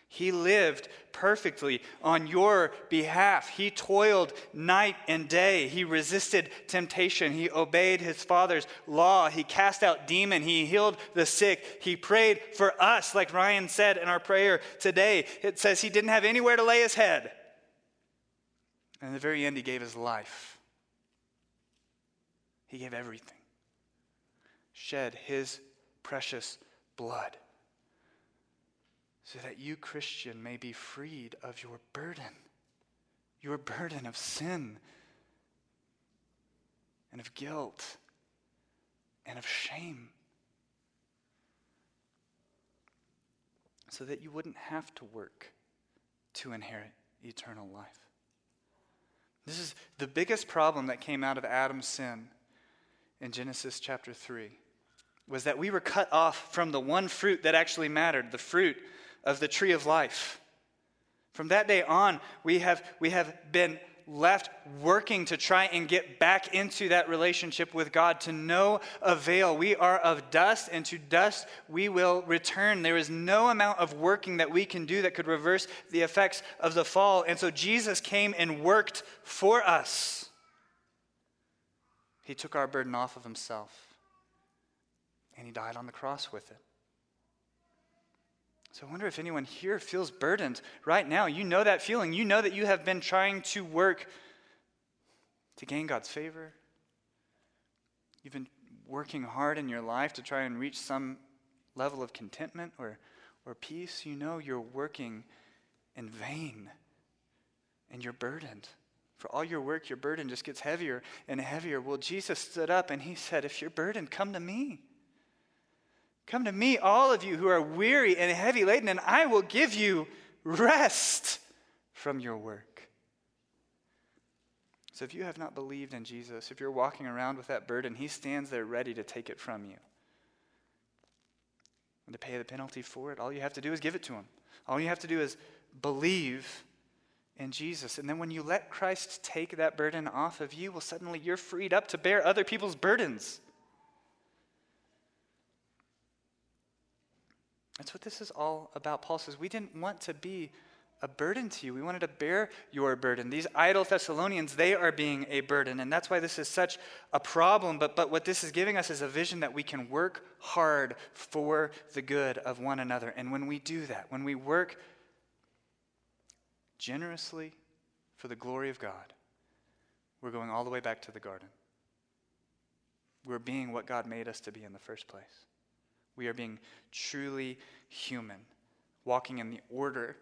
S4: He lived perfectly on your behalf. He toiled night and day. He resisted temptation. He obeyed his Father's law. He cast out demon. He healed the sick. He prayed for us, like Ryan said in our prayer today. It says he didn't have anywhere to lay his head. And in the very end, he gave his life. He gave everything, shed his precious blood, so that you, Christian, may be freed of your burden, your burden of sin and of guilt and of shame. So that you wouldn't have to work to inherit eternal life. This is the biggest problem that came out of Adam's sin in Genesis chapter 3 was that we were cut off from the one fruit that actually mattered, the fruit of the tree of life. From that day on, we have, we have been left working to try and get back into that relationship with God to no avail. We are of dust, and to dust we will return. There is no amount of working that we can do that could reverse the effects of the fall. And so Jesus came and worked for us. He took our burden off of himself, and he died on the cross with it. So I wonder if anyone here feels burdened right now. You know that feeling. You know that you have been trying to work to gain God's favor. You've been working hard in your life to try and reach some level of contentment or, or peace. You know you're working in vain and you're burdened. For all your work, your burden just gets heavier and heavier. Well, Jesus stood up and he said, If you're burdened, come to me. Come to me, all of you who are weary and heavy laden, and I will give you rest from your work. So if you have not believed in Jesus, if you're walking around with that burden, he stands there ready to take it from you. And to pay the penalty for it, all you have to do is give it to him. All you have to do is believe in Jesus. And then when you let Christ take that burden off of you, well, suddenly you're freed up to bear other people's burdens. That's what this is all about. Paul says, We didn't want to be a burden to you. We wanted to bear your burden. These idle Thessalonians, they are being a burden. And that's why this is such a problem. But, but what this is giving us is a vision that we can work hard for the good of one another. And when we do that, when we work generously for the glory of God, we're going all the way back to the garden. We're being what God made us to be in the first place. We are being truly human, walking in the order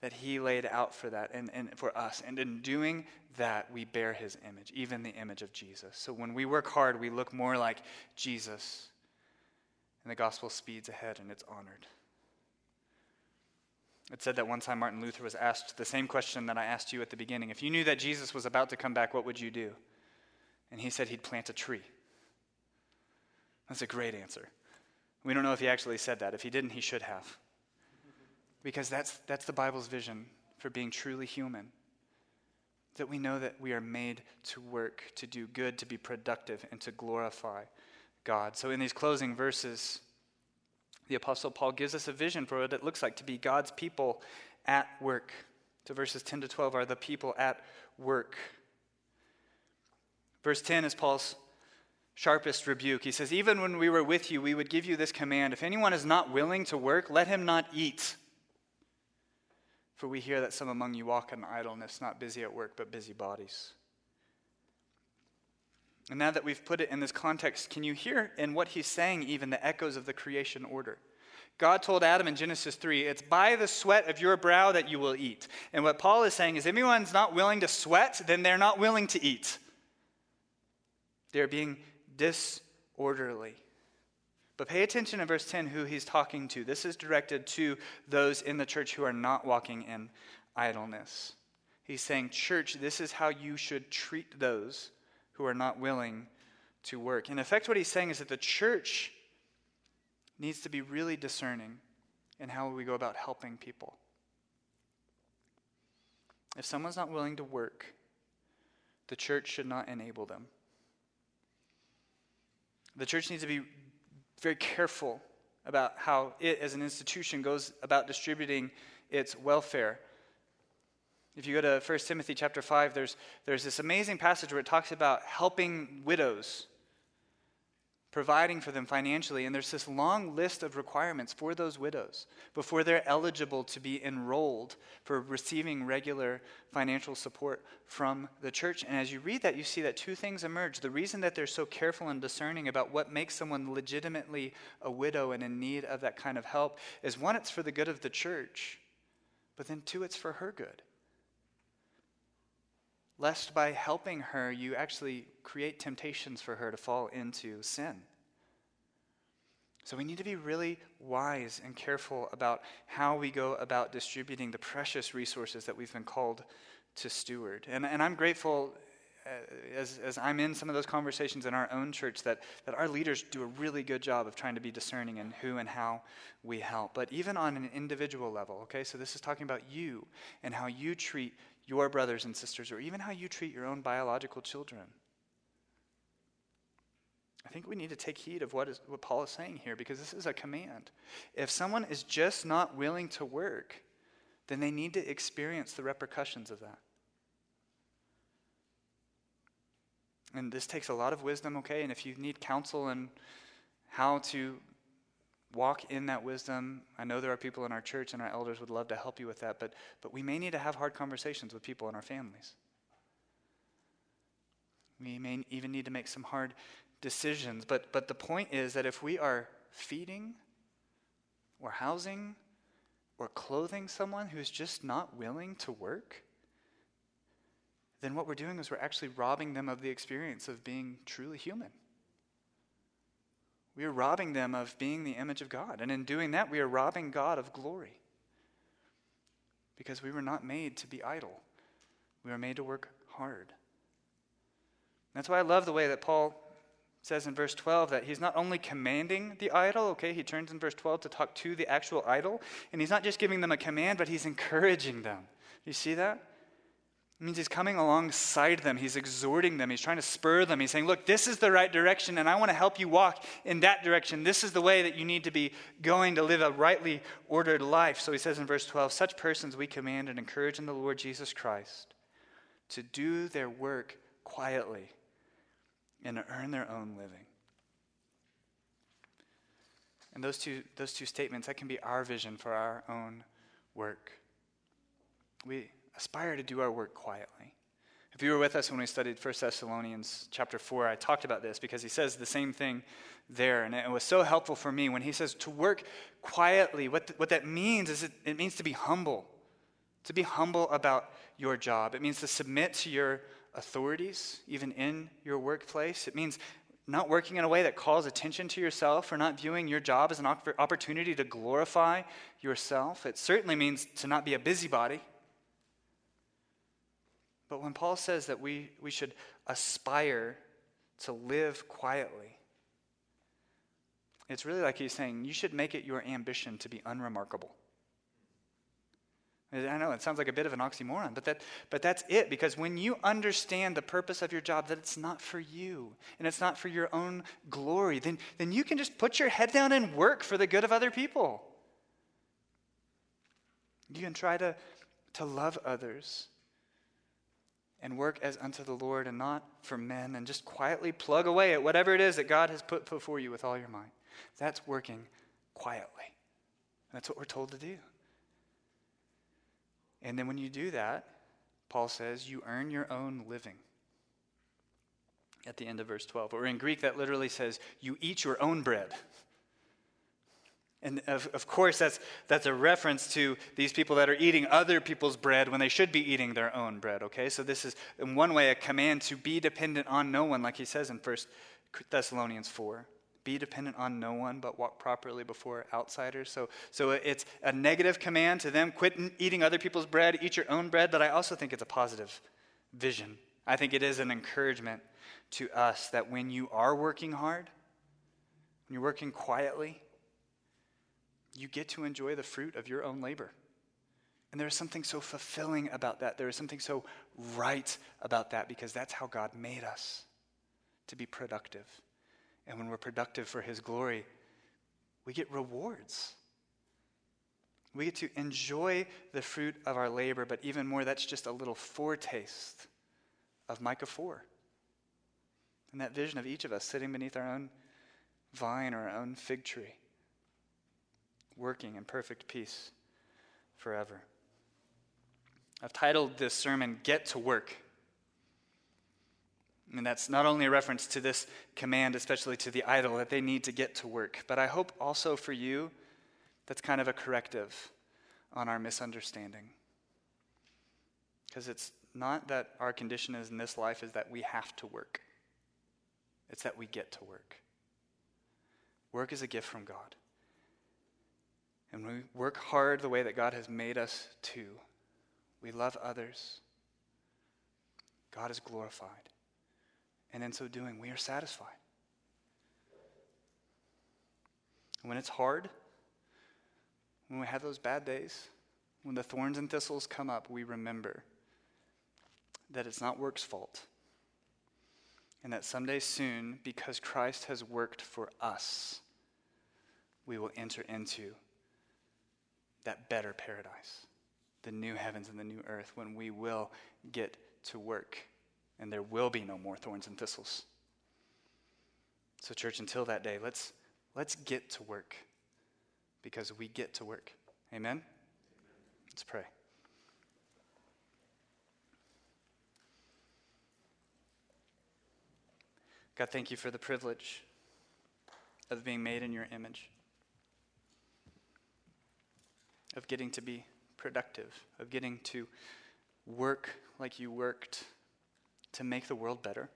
S4: that He laid out for that and, and for us. And in doing that, we bear His image, even the image of Jesus. So when we work hard, we look more like Jesus, and the gospel speeds ahead and it's honored. It said that one time Martin Luther was asked the same question that I asked you at the beginning. If you knew that Jesus was about to come back, what would you do? And he said he'd plant a tree. That's a great answer. We don't know if he actually said that. If he didn't, he should have. Because that's, that's the Bible's vision for being truly human. That we know that we are made to work, to do good, to be productive, and to glorify God. So in these closing verses, the Apostle Paul gives us a vision for what it looks like to be God's people at work. So verses 10 to 12 are the people at work. Verse 10 is Paul's sharpest rebuke. He says, Even when we were with you, we would give you this command if anyone is not willing to work, let him not eat. For we hear that some among you walk in idleness, not busy at work, but busy bodies. And now that we've put it in this context, can you hear in what he's saying even the echoes of the creation order? God told Adam in Genesis 3, it's by the sweat of your brow that you will eat. And what Paul is saying is, if anyone's not willing to sweat, then they're not willing to eat. They're being disorderly. But pay attention in verse 10 who he's talking to. This is directed to those in the church who are not walking in idleness. He's saying, Church, this is how you should treat those who are not willing to work. In effect, what he's saying is that the church needs to be really discerning in how we go about helping people. If someone's not willing to work, the church should not enable them. The church needs to be very careful about how it, as an institution, goes about distributing its welfare. If you go to 1 Timothy chapter 5, there's, there's this amazing passage where it talks about helping widows, providing for them financially. And there's this long list of requirements for those widows before they're eligible to be enrolled for receiving regular financial support from the church. And as you read that, you see that two things emerge. The reason that they're so careful and discerning about what makes someone legitimately a widow and in need of that kind of help is one, it's for the good of the church, but then two, it's for her good lest by helping her, you actually create temptations for her to fall into sin. So we need to be really wise and careful about how we go about distributing the precious resources that we've been called to steward. And, and I'm grateful uh, as, as I'm in some of those conversations in our own church that, that our leaders do a really good job of trying to be discerning in who and how we help. But even on an individual level, okay, so this is talking about you and how you treat your brothers and sisters, or even how you treat your own biological children. I think we need to take heed of what, is, what Paul is saying here because this is a command. If someone is just not willing to work, then they need to experience the repercussions of that. And this takes a lot of wisdom, okay? And if you need counsel and how to walk in that wisdom. I know there are people in our church and our elders would love to help you with that, but, but we may need to have hard conversations with people in our families. We may even need to make some hard decisions. But, but the point is that if we are feeding or housing or clothing someone who's just not willing to work, then what we're doing is we're actually robbing them of the experience of being truly human. We are robbing them of being the image of God. And in doing that, we are robbing God of glory. Because we were not made to be idle, we were made to work hard. That's why I love the way that Paul says in verse 12 that he's not only commanding the idle, okay, he turns in verse 12 to talk to the actual idle, and he's not just giving them a command, but he's encouraging them. You see that? It means he's coming alongside them. He's exhorting them. He's trying to spur them. He's saying, Look, this is the right direction, and I want to help you walk in that direction. This is the way that you need to be going to live a rightly ordered life. So he says in verse 12 Such persons we command and encourage in the Lord Jesus Christ to do their work quietly and to earn their own living. And those two, those two statements, that can be our vision for our own work. We aspire to do our work quietly. If you were with us when we studied 1 Thessalonians chapter 4, I talked about this because he says the same thing there. And it was so helpful for me when he says to work quietly. What, th- what that means is it, it means to be humble, to be humble about your job. It means to submit to your authorities, even in your workplace. It means not working in a way that calls attention to yourself or not viewing your job as an opportunity to glorify yourself. It certainly means to not be a busybody. But when Paul says that we, we should aspire to live quietly, it's really like he's saying you should make it your ambition to be unremarkable. I know it sounds like a bit of an oxymoron, but, that, but that's it. Because when you understand the purpose of your job, that it's not for you and it's not for your own glory, then, then you can just put your head down and work for the good of other people. You can try to, to love others and work as unto the Lord and not for men and just quietly plug away at whatever it is that God has put before you with all your might. That's working quietly. That's what we're told to do. And then when you do that, Paul says, you earn your own living. At the end of verse 12. Or in Greek, that literally says, you eat your own bread. And of, of course, that's, that's a reference to these people that are eating other people's bread when they should be eating their own bread, okay? So this is, in one way, a command to be dependent on no one, like he says in 1 Thessalonians 4 be dependent on no one, but walk properly before outsiders. So, so it's a negative command to them quit eating other people's bread, eat your own bread, but I also think it's a positive vision. I think it is an encouragement to us that when you are working hard, when you're working quietly, you get to enjoy the fruit of your own labor. And there is something so fulfilling about that. There is something so right about that because that's how God made us to be productive. And when we're productive for His glory, we get rewards. We get to enjoy the fruit of our labor, but even more, that's just a little foretaste of Micah 4. And that vision of each of us sitting beneath our own vine or our own fig tree, working in perfect peace forever. I've titled this sermon, Get to Work. And that's not only a reference to this command, especially to the idle, that they need to get to work, but I hope also for you that's kind of a corrective on our misunderstanding. Because it's not that our condition is in this life is that we have to work. It's that we get to work. Work is a gift from God. And we work hard the way that God has made us to, we love others, God is glorified. And in so doing, we are satisfied. When it's hard, when we have those bad days, when the thorns and thistles come up, we remember that it's not work's fault. And that someday soon, because Christ has worked for us, we will enter into that better paradise, the new heavens and the new earth, when we will get to work and there will be no more thorns and thistles. So, church, until that day, let's, let's get to work because we get to work. Amen? Let's pray. God, thank you for the privilege of being made in your image, of getting to be productive, of getting to work like you worked to make the world better,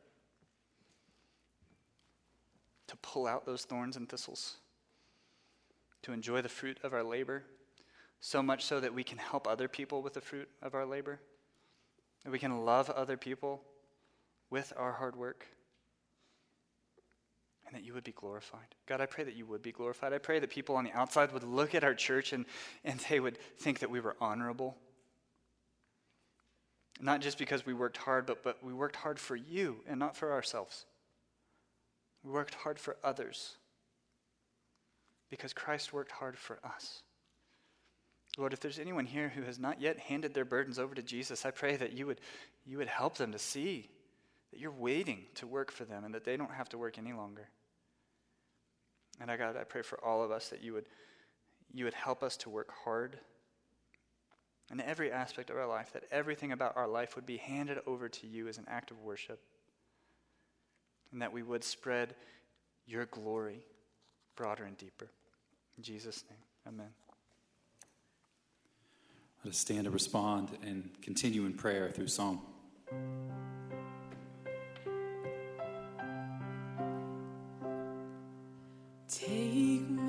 S4: to pull out those thorns and thistles, to enjoy the fruit of our labor, so much so that we can help other people with the fruit of our labor, that we can love other people with our hard work. And that you would be glorified. God, I pray that you would be glorified. I pray that people on the outside would look at our church and, and they would think that we were honorable Not just because we worked hard, but, but we worked hard for you and not for ourselves. We worked hard for others because Christ worked hard for us. Lord, if there's anyone here who has not yet handed their burdens over to Jesus, I pray that you would, you would help them to see that you're waiting to work for them and that they don't have to work any longer. And I God, I pray for all of us that you would, you would help us to work hard in every aspect of our life, that everything about our life would be handed over to you as an act of worship, and that we would spread your glory broader and deeper. In Jesus' name, amen.
S1: Let us stand to respond and continue in prayer through song.
S3: Take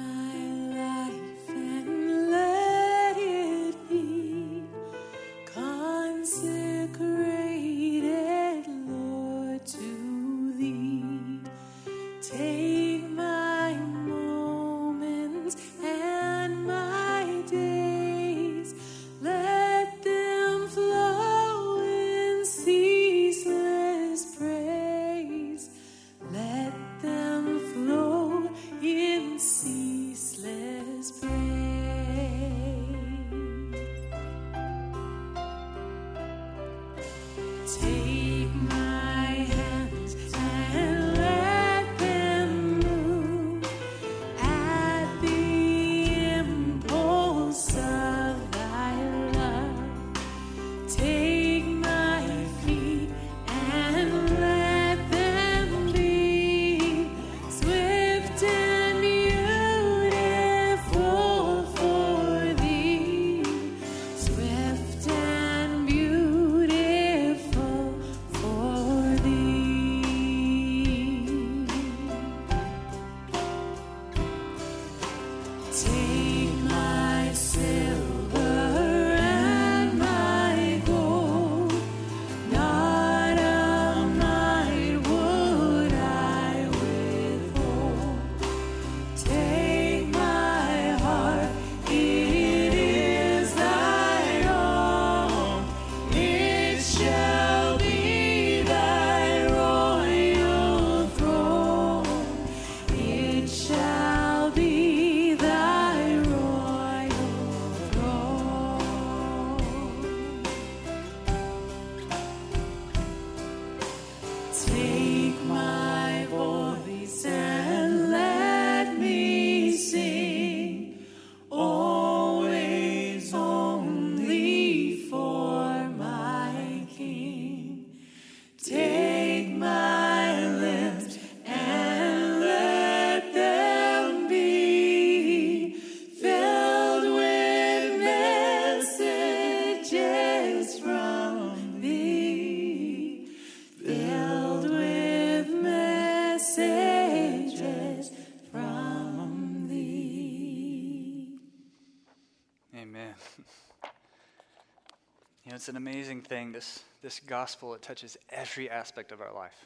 S4: an amazing thing, this, this gospel, it touches every aspect of our life.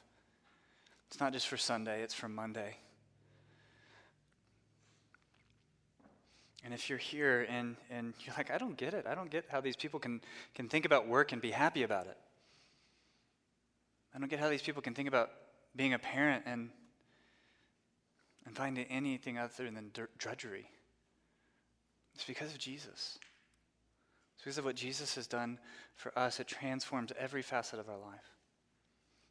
S4: It's not just for Sunday, it's for Monday. And if you're here and, and you're like, I don't get it, I don't get how these people can, can think about work and be happy about it. I don't get how these people can think about being a parent and, and finding anything other than drudgery. It's because of Jesus. Because of what Jesus has done for us. It transforms every facet of our life.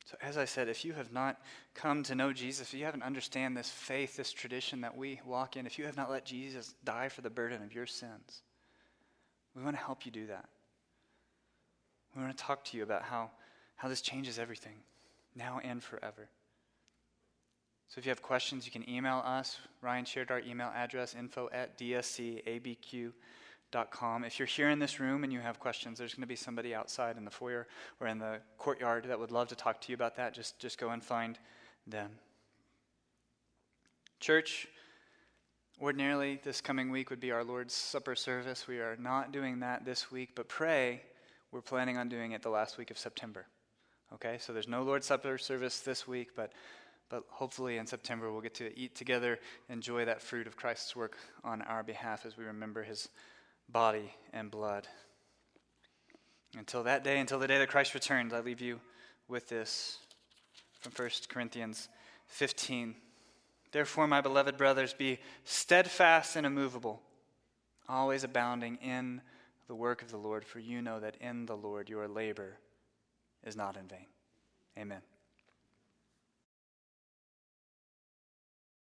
S4: So, as I said, if you have not come to know Jesus, if you haven't understand this faith, this tradition that we walk in, if you have not let Jesus die for the burden of your sins, we want to help you do that. We want to talk to you about how, how this changes everything, now and forever. So if you have questions, you can email us. Ryan shared our email address, info at dscabq.com. If you're here in this room and you have questions, there's going to be somebody outside in the foyer or in the courtyard that would love to talk to you about that. Just, just go and find them. Church, ordinarily this coming week would be our Lord's Supper service. We are not doing that this week, but pray we're planning on doing it the last week of September. Okay, so there's no Lord's Supper service this week, but but hopefully in September we'll get to eat together, enjoy that fruit of Christ's work on our behalf as we remember his body and blood. Until that day, until the day that Christ returns, I leave you with this from 1 Corinthians 15. Therefore, my beloved brothers, be steadfast and immovable, always abounding in the work of the Lord, for you know that in the Lord your labor is not in vain. Amen.